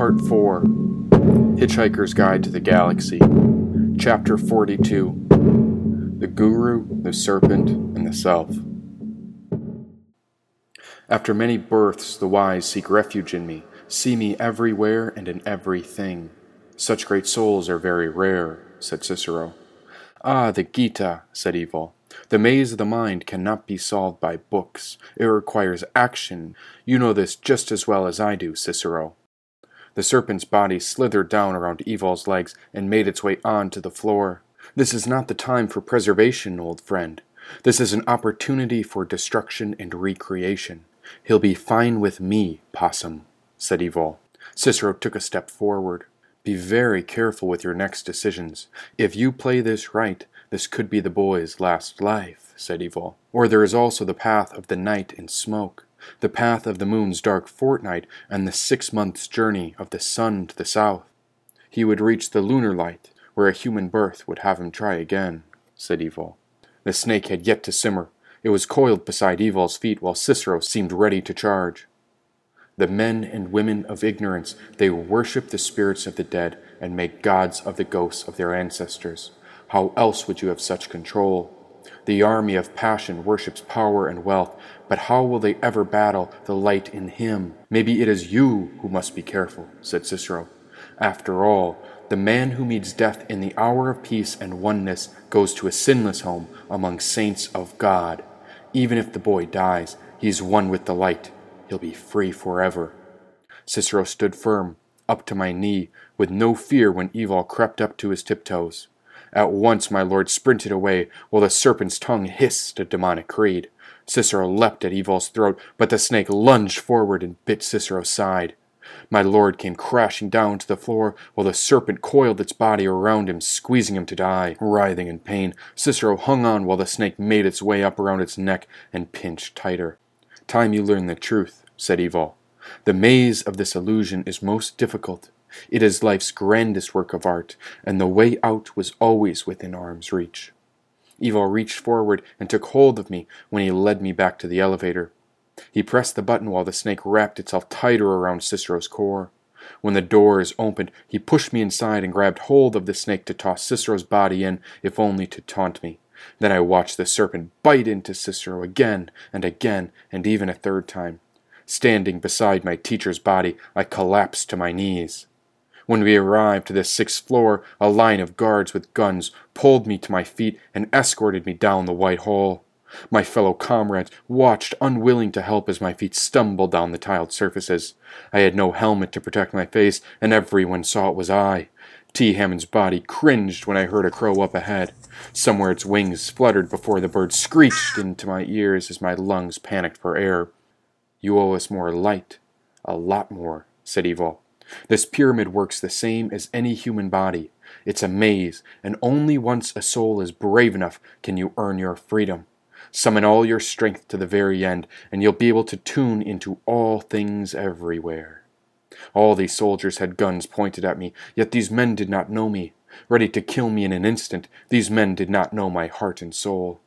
Part 4 Hitchhiker's Guide to the Galaxy, Chapter 42 The Guru, the Serpent, and the Self. After many births, the wise seek refuge in me, see me everywhere and in everything. Such great souls are very rare, said Cicero. Ah, the Gita, said Evil. The maze of the mind cannot be solved by books. It requires action. You know this just as well as I do, Cicero. The serpent's body slithered down around Evol's legs and made its way on to the floor. This is not the time for preservation, old friend. This is an opportunity for destruction and recreation. He'll be fine with me, Possum, said Evol. Cicero took a step forward. Be very careful with your next decisions. If you play this right, this could be the boy's last life, said Evil. Or there is also the path of the night and smoke, the path of the moon's dark fortnight, and the six months' journey of the sun to the south. He would reach the lunar light, where a human birth would have him try again, said Evil. The snake had yet to simmer. It was coiled beside Evol's feet while Cicero seemed ready to charge the men and women of ignorance, they worship the spirits of the dead and make gods of the ghosts of their ancestors. How else would you have such control? The army of passion worships power and wealth, but how will they ever battle the light in him? Maybe it is you who must be careful, said Cicero. After all, the man who meets death in the hour of peace and oneness goes to a sinless home among saints of God. Even if the boy dies, he is one with the light he'll be free forever. Cicero stood firm, up to my knee, with no fear when Evil crept up to his tiptoes. At once my lord sprinted away, while the serpent's tongue hissed a demonic creed. Cicero leapt at Evil's throat, but the snake lunged forward and bit Cicero's side. My lord came crashing down to the floor, while the serpent coiled its body around him, squeezing him to die. Writhing in pain, Cicero hung on while the snake made its way up around its neck and pinched tighter. Time you learn the truth, said Evil. The maze of this illusion is most difficult. It is life's grandest work of art, and the way out was always within arm's reach. Evil reached forward and took hold of me when he led me back to the elevator. He pressed the button while the snake wrapped itself tighter around Cicero's core. When the doors opened, he pushed me inside and grabbed hold of the snake to toss Cicero's body in, if only to taunt me. Then I watched the serpent bite into Cicero again and again and even a third time. Standing beside my teacher's body, I collapsed to my knees. When we arrived to the sixth floor, a line of guards with guns pulled me to my feet and escorted me down the white hall. My fellow comrades watched, unwilling to help as my feet stumbled down the tiled surfaces. I had no helmet to protect my face, and everyone saw it was I. T. Hammond's body cringed when I heard a crow up ahead. Somewhere its wings fluttered before the bird screeched into my ears as my lungs panicked for air. You owe us more light. A lot more, said Evil. This pyramid works the same as any human body. It's a maze, and only once a soul is brave enough can you earn your freedom. Summon all your strength to the very end, and you'll be able to tune into all things everywhere. All these soldiers had guns pointed at me, yet these men did not know me. Ready to kill me in an instant, these men did not know my heart and soul.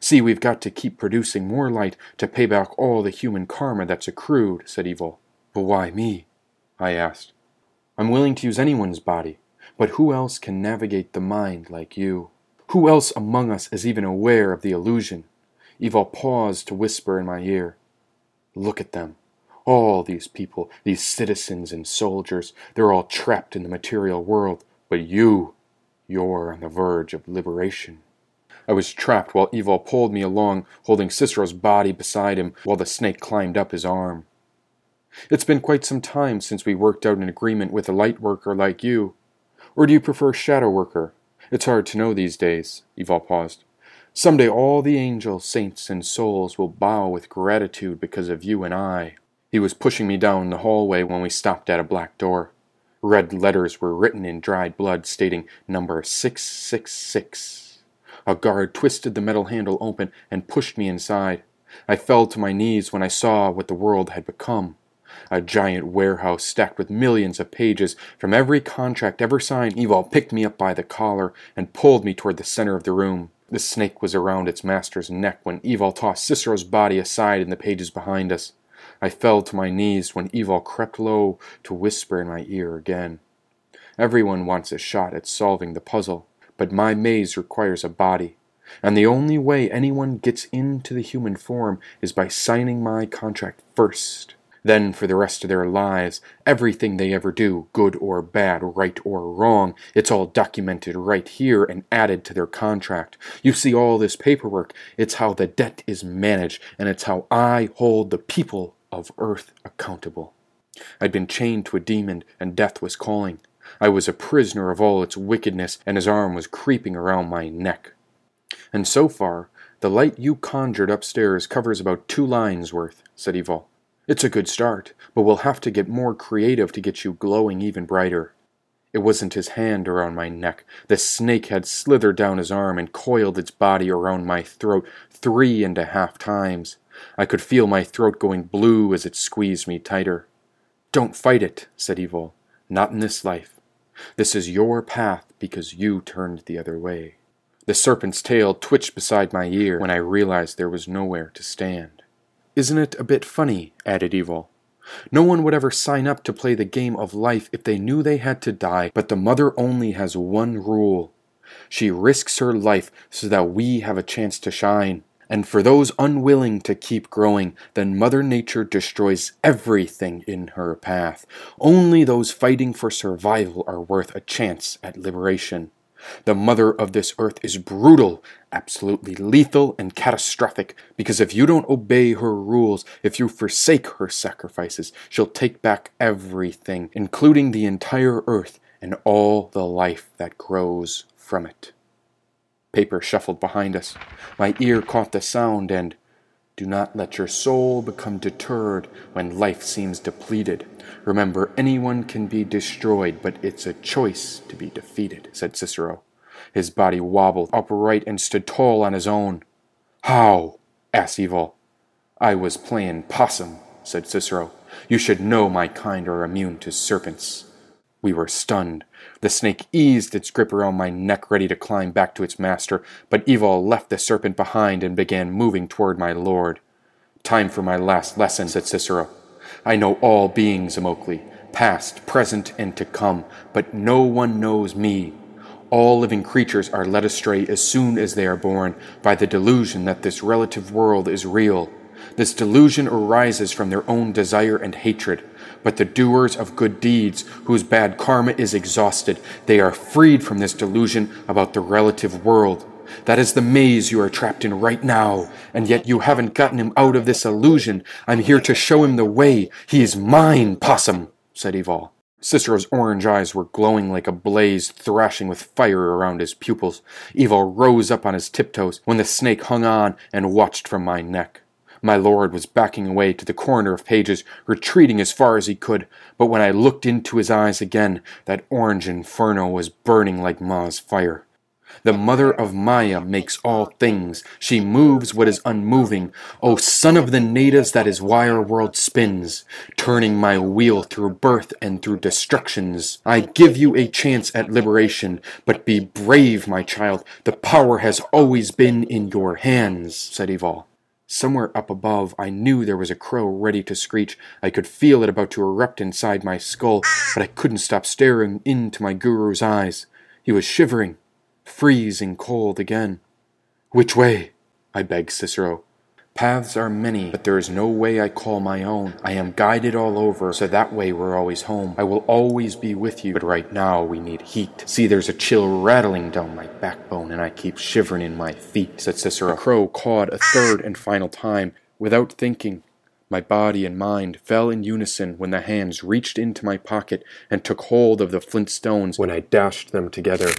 See, we've got to keep producing more light to pay back all the human karma that's accrued, said Evil. But why me? I asked. I'm willing to use anyone's body, but who else can navigate the mind like you? Who else among us is even aware of the illusion? Evil paused to whisper in my ear. Look at them. All these people, these citizens and soldiers, they're all trapped in the material world. But you, you're on the verge of liberation. I was trapped while Evil pulled me along, holding Cicero's body beside him while the snake climbed up his arm. It's been quite some time since we worked out an agreement with a light worker like you. Or do you prefer shadow worker? It's hard to know these days. Evil paused. Someday all the angels, saints, and souls will bow with gratitude because of you and I. He was pushing me down the hallway when we stopped at a black door. Red letters were written in dried blood stating number 666. A guard twisted the metal handle open and pushed me inside. I fell to my knees when I saw what the world had become. A giant warehouse stacked with millions of pages from every contract ever signed. Evil picked me up by the collar and pulled me toward the center of the room. The snake was around its master's neck when Evil tossed Cicero's body aside in the pages behind us. I fell to my knees when Evil crept low to whisper in my ear again. Everyone wants a shot at solving the puzzle, but my maze requires a body, and the only way anyone gets into the human form is by signing my contract first. Then, for the rest of their lives, everything they ever do, good or bad, right or wrong, it's all documented right here and added to their contract. You see all this paperwork. It's how the debt is managed, and it's how I hold the people of Earth accountable. I'd been chained to a demon, and death was calling. I was a prisoner of all its wickedness, and his arm was creeping around my neck. And so far, the light you conjured upstairs covers about two lines worth, said Evil. It's a good start, but we'll have to get more creative to get you glowing even brighter. It wasn't his hand around my neck. The snake had slithered down his arm and coiled its body around my throat three and a half times. I could feel my throat going blue as it squeezed me tighter. Don't fight it, said Evil. Not in this life. This is your path because you turned the other way. The serpent's tail twitched beside my ear when I realized there was nowhere to stand. Isn't it a bit funny? added Evil. No one would ever sign up to play the game of life if they knew they had to die, but the mother only has one rule. She risks her life so that we have a chance to shine. And for those unwilling to keep growing, then Mother Nature destroys everything in her path. Only those fighting for survival are worth a chance at liberation. The mother of this earth is brutal, absolutely lethal, and catastrophic, because if you don't obey her rules, if you forsake her sacrifices, she'll take back everything, including the entire earth and all the life that grows from it. Paper shuffled behind us. My ear caught the sound, and do not let your soul become deterred when life seems depleted. Remember, anyone can be destroyed, but it's a choice to be defeated, said Cicero. His body wobbled upright and stood tall on his own. How? asked Evil. I was playing possum, said Cicero. You should know my kind are immune to serpents. We were stunned. The snake eased its grip around my neck, ready to climb back to its master, but Evil left the serpent behind and began moving toward my lord. Time for my last lesson, said Cicero. I know all beings, Immokalee, past, present, and to come, but no one knows me. All living creatures are led astray as soon as they are born by the delusion that this relative world is real. This delusion arises from their own desire and hatred. But the doers of good deeds, whose bad karma is exhausted, they are freed from this delusion about the relative world. That is the maze you are trapped in right now, and yet you haven't gotten him out of this illusion. I'm here to show him the way. He is mine, Possum, said Evol. Cicero's orange eyes were glowing like a blaze, thrashing with fire around his pupils. Evil rose up on his tiptoes when the snake hung on and watched from my neck. My lord was backing away to the corner of pages, retreating as far as he could, but when I looked into his eyes again, that orange inferno was burning like Ma's fire. The mother of Maya makes all things. She moves what is unmoving. O son of the natives, that is why our world spins, turning my wheel through birth and through destructions. I give you a chance at liberation, but be brave, my child. The power has always been in your hands, said Evol. Somewhere up above, I knew there was a crow ready to screech. I could feel it about to erupt inside my skull, but I couldn't stop staring into my guru's eyes. He was shivering, freezing cold again. Which way? I begged Cicero. Paths are many, but there is no way I call my own. I am guided all over, so that way we're always home. I will always be with you, but right now we need heat. See, there's a chill rattling down my backbone, and I keep shivering in my feet, said Cicero. The crow cawed a third and final time, without thinking. My body and mind fell in unison when the hands reached into my pocket and took hold of the flint stones when I dashed them together.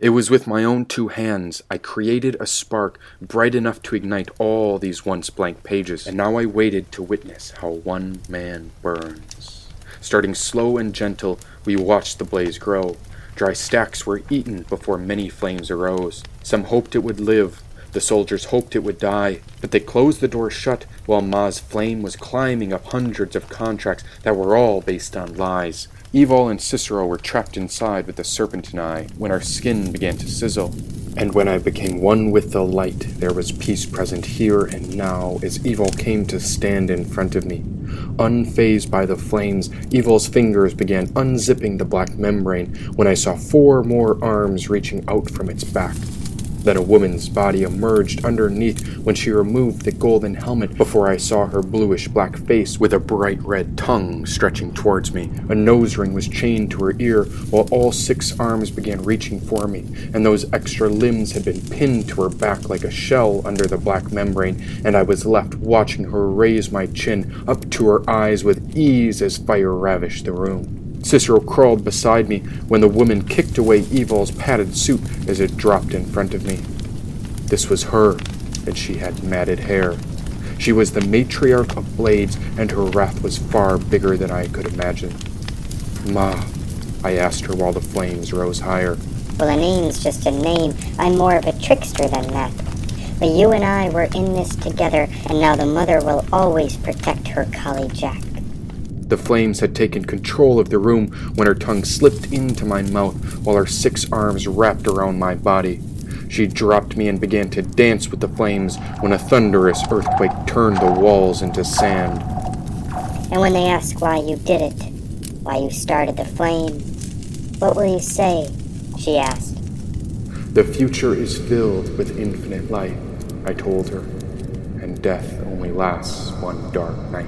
It was with my own two hands I created a spark bright enough to ignite all these once blank pages, and now I waited to witness how one man burns. Starting slow and gentle, we watched the blaze grow. Dry stacks were eaten before many flames arose. Some hoped it would live, the soldiers hoped it would die, but they closed the door shut while Ma's flame was climbing up hundreds of contracts that were all based on lies. Evil and Cicero were trapped inside with the serpent and I when our skin began to sizzle. And when I became one with the light, there was peace present here and now as evil came to stand in front of me. Unfazed by the flames, Evil's fingers began unzipping the black membrane when I saw four more arms reaching out from its back. Then a woman's body emerged underneath when she removed the golden helmet before I saw her bluish black face with a bright red tongue stretching towards me. A nose ring was chained to her ear while all six arms began reaching for me, and those extra limbs had been pinned to her back like a shell under the black membrane, and I was left watching her raise my chin up to her eyes with ease as fire ravished the room. Cicero crawled beside me when the woman kicked away Evil's padded suit as it dropped in front of me. This was her, and she had matted hair. She was the matriarch of blades, and her wrath was far bigger than I could imagine. Ma, I asked her while the flames rose higher. Well, a name's just a name. I'm more of a trickster than that. But you and I were in this together, and now the mother will always protect her collie Jack. The flames had taken control of the room when her tongue slipped into my mouth while her six arms wrapped around my body. She dropped me and began to dance with the flames when a thunderous earthquake turned the walls into sand. And when they ask why you did it, why you started the flame, what will you say? She asked. The future is filled with infinite light, I told her, and death only lasts one dark night.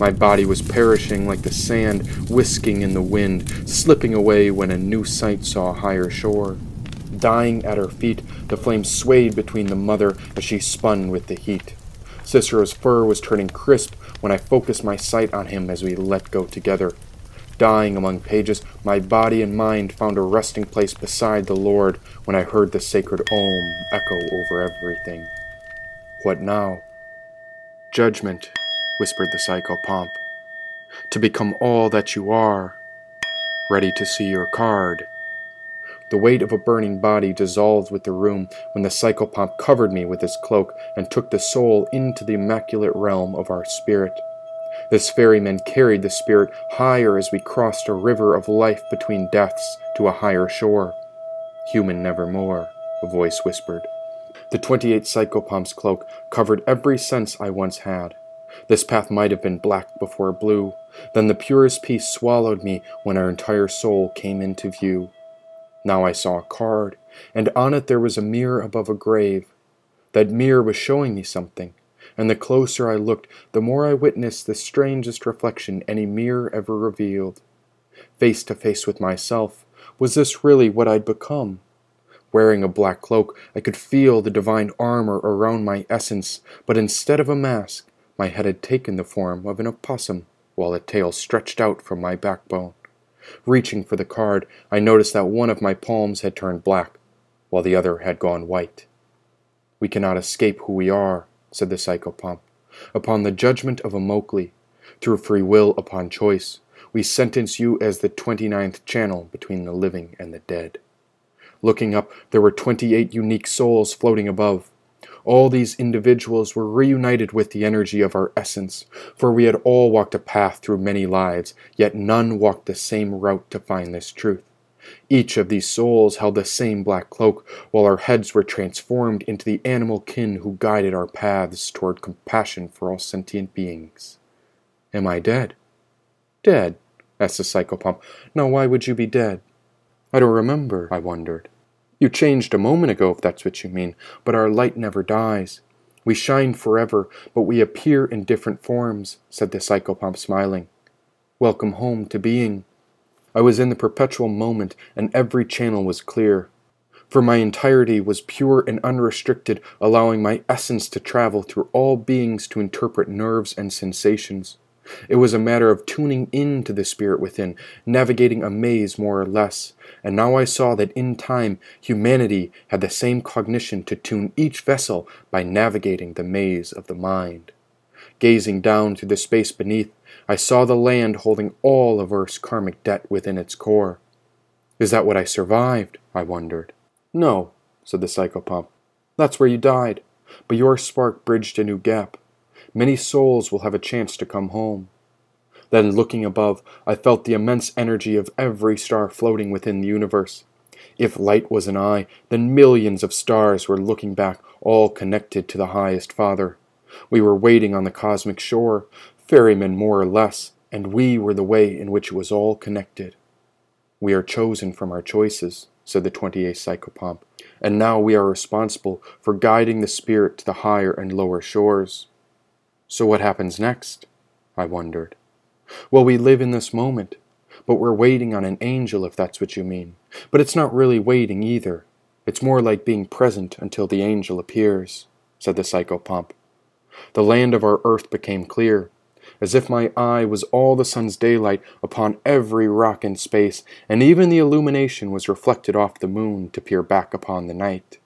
My body was perishing like the sand whisking in the wind, slipping away when a new sight saw a higher shore. Dying at her feet, the flames swayed between the mother as she spun with the heat. Cicero's fur was turning crisp when I focused my sight on him as we let go together. Dying among pages, my body and mind found a resting place beside the Lord when I heard the sacred Om echo over everything. What now? Judgment, whispered the psychopomp. To become all that you are. Ready to see your card. The weight of a burning body dissolved with the room when the psychopomp covered me with his cloak and took the soul into the immaculate realm of our spirit. This ferryman carried the spirit higher as we crossed a river of life between deaths to a higher shore. Human nevermore, a voice whispered. The 28 psychopomp's cloak covered every sense I once had. This path might have been black before blue. Then the purest peace swallowed me when our entire soul came into view. Now I saw a card, and on it there was a mirror above a grave. That mirror was showing me something, and the closer I looked, the more I witnessed the strangest reflection any mirror ever revealed. Face to face with myself, was this really what I'd become? Wearing a black cloak, I could feel the divine armor around my essence, but instead of a mask, my head had taken the form of an opossum, while a tail stretched out from my backbone. Reaching for the card, I noticed that one of my palms had turned black, while the other had gone white. We cannot escape who we are, said the psychopomp. Upon the judgment of Immokalee, through free will upon choice, we sentence you as the twenty-ninth channel between the living and the dead. Looking up, there were twenty-eight unique souls floating above, all these individuals were reunited with the energy of our essence, for we had all walked a path through many lives, yet none walked the same route to find this truth. Each of these souls held the same black cloak, while our heads were transformed into the animal kin who guided our paths toward compassion for all sentient beings. Am I dead? Dead? asked the psychopomp. No, why would you be dead? I don't remember, I wondered. You changed a moment ago, if that's what you mean, but our light never dies. We shine forever, but we appear in different forms, said the psychopomp, smiling. Welcome home to being. I was in the perpetual moment, and every channel was clear. For my entirety was pure and unrestricted, allowing my essence to travel through all beings to interpret nerves and sensations. It was a matter of tuning in to the spirit within, navigating a maze more or less, and now I saw that in time humanity had the same cognition to tune each vessel by navigating the maze of the mind. Gazing down through the space beneath, I saw the land holding all of Earth's karmic debt within its core. Is that what I survived? I wondered. No, said the psychopomp. That's where you died, but your spark bridged a new gap. Many souls will have a chance to come home. Then, looking above, I felt the immense energy of every star floating within the universe. If light was an eye, then millions of stars were looking back, all connected to the highest Father. We were waiting on the cosmic shore, ferrymen more or less, and we were the way in which it was all connected. We are chosen from our choices, said the 28th psychopomp, and now we are responsible for guiding the spirit to the higher and lower shores. So what happens next? I wondered. Well, we live in this moment, but we're waiting on an angel, if that's what you mean. But it's not really waiting either. It's more like being present until the angel appears, said the psychopomp. The land of our earth became clear, as if my eye was all the sun's daylight upon every rock in space, and even the illumination was reflected off the moon to peer back upon the night.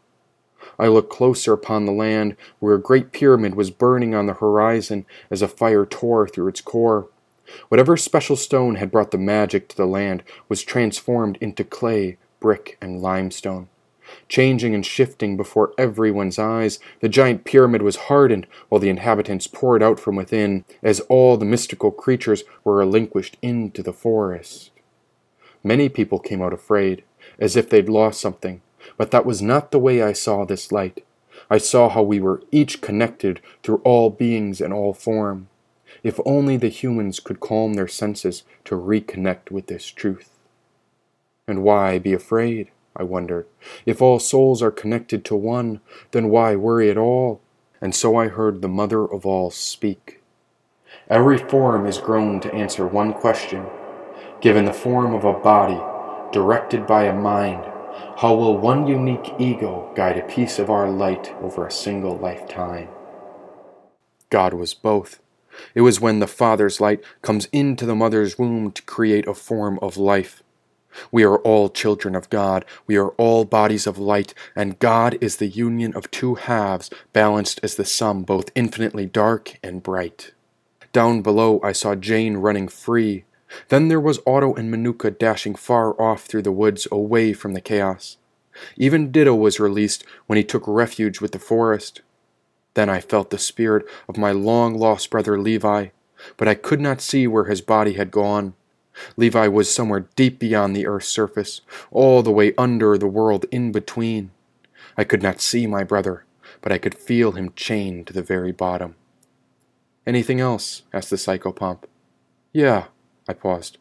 I looked closer upon the land, where a great pyramid was burning on the horizon as a fire tore through its core. Whatever special stone had brought the magic to the land was transformed into clay, brick, and limestone. Changing and shifting before everyone's eyes, the giant pyramid was hardened while the inhabitants poured out from within, as all the mystical creatures were relinquished into the forest. Many people came out afraid, as if they'd lost something, but that was not the way I saw this light. I saw how we were each connected through all beings and all form. If only the humans could calm their senses to reconnect with this truth. And why be afraid? I wondered. If all souls are connected to one, then why worry at all? And so I heard the mother of all speak. Every form is grown to answer one question. Given the form of a body, directed by a mind, how will one unique ego guide a piece of our light over a single lifetime? God was both. It was when the Father's light comes into the mother's womb to create a form of life. We are all children of God. We are all bodies of light, and God is the union of two halves, balanced as the sum, both infinitely dark and bright. Down below, I saw Jane running free. Then there was Otto and Manuka dashing far off through the woods, away from the chaos. Even Ditto was released when he took refuge with the forest. Then I felt the spirit of my long lost brother Levi, but I could not see where his body had gone. Levi was somewhere deep beyond the earth's surface, all the way under the world in between. I could not see my brother, but I could feel him chained to the very bottom. Anything else? asked the psychopomp. Yeah, I paused.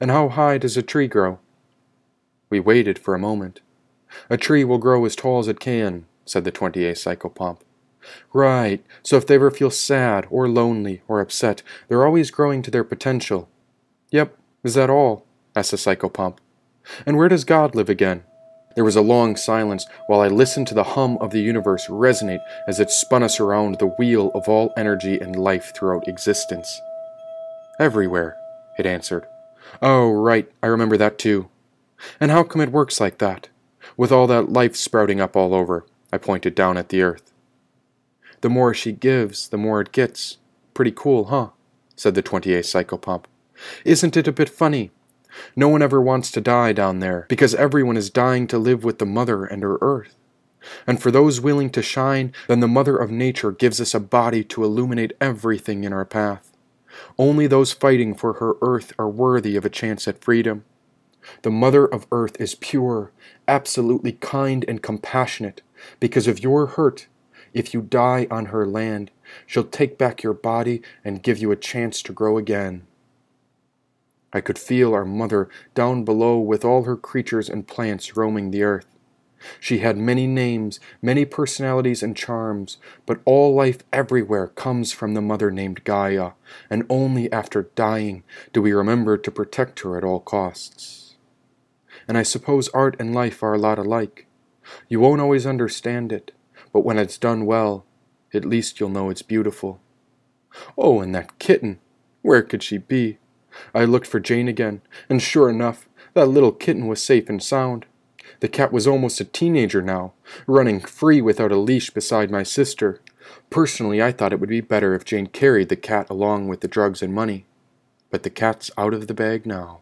And how high does a tree grow? We waited for a moment. A tree will grow as tall as it can, said the 28th psychopomp. Right, so if they ever feel sad or lonely or upset, they're always growing to their potential. Yep, is that all? asked the psychopomp. And where does God live again? There was a long silence while I listened to the hum of the universe resonate as it spun us around the wheel of all energy and life throughout existence. Everywhere, it answered. Oh, right, I remember that too. And how come it works like that? With all that life sprouting up all over, I pointed down at the earth. The more she gives, the more it gets. Pretty cool, huh? said the 28th psychopomp. Isn't it a bit funny? No one ever wants to die down there, because everyone is dying to live with the Mother and her earth. And for those willing to shine, then the Mother of Nature gives us a body to illuminate everything in our path. Only those fighting for her earth are worthy of a chance at freedom. The Mother of Earth is pure, absolutely kind and compassionate. Because of your hurt, if you die on her land, she'll take back your body and give you a chance to grow again. I could feel our mother down below with all her creatures and plants roaming the earth. She had many names, many personalities and charms, but all life everywhere comes from the mother named Gaia, and only after dying do we remember to protect her at all costs. And I suppose art and life are a lot alike. You won't always understand it, but when it's done well, at least you'll know it's beautiful. Oh, and that kitten! Where could she be? I looked for Jane again, and sure enough, that little kitten was safe and sound. The cat was almost a teenager now, running free without a leash beside my sister. Personally, I thought it would be better if Jane carried the cat along with the drugs and money. But the cat's out of the bag now.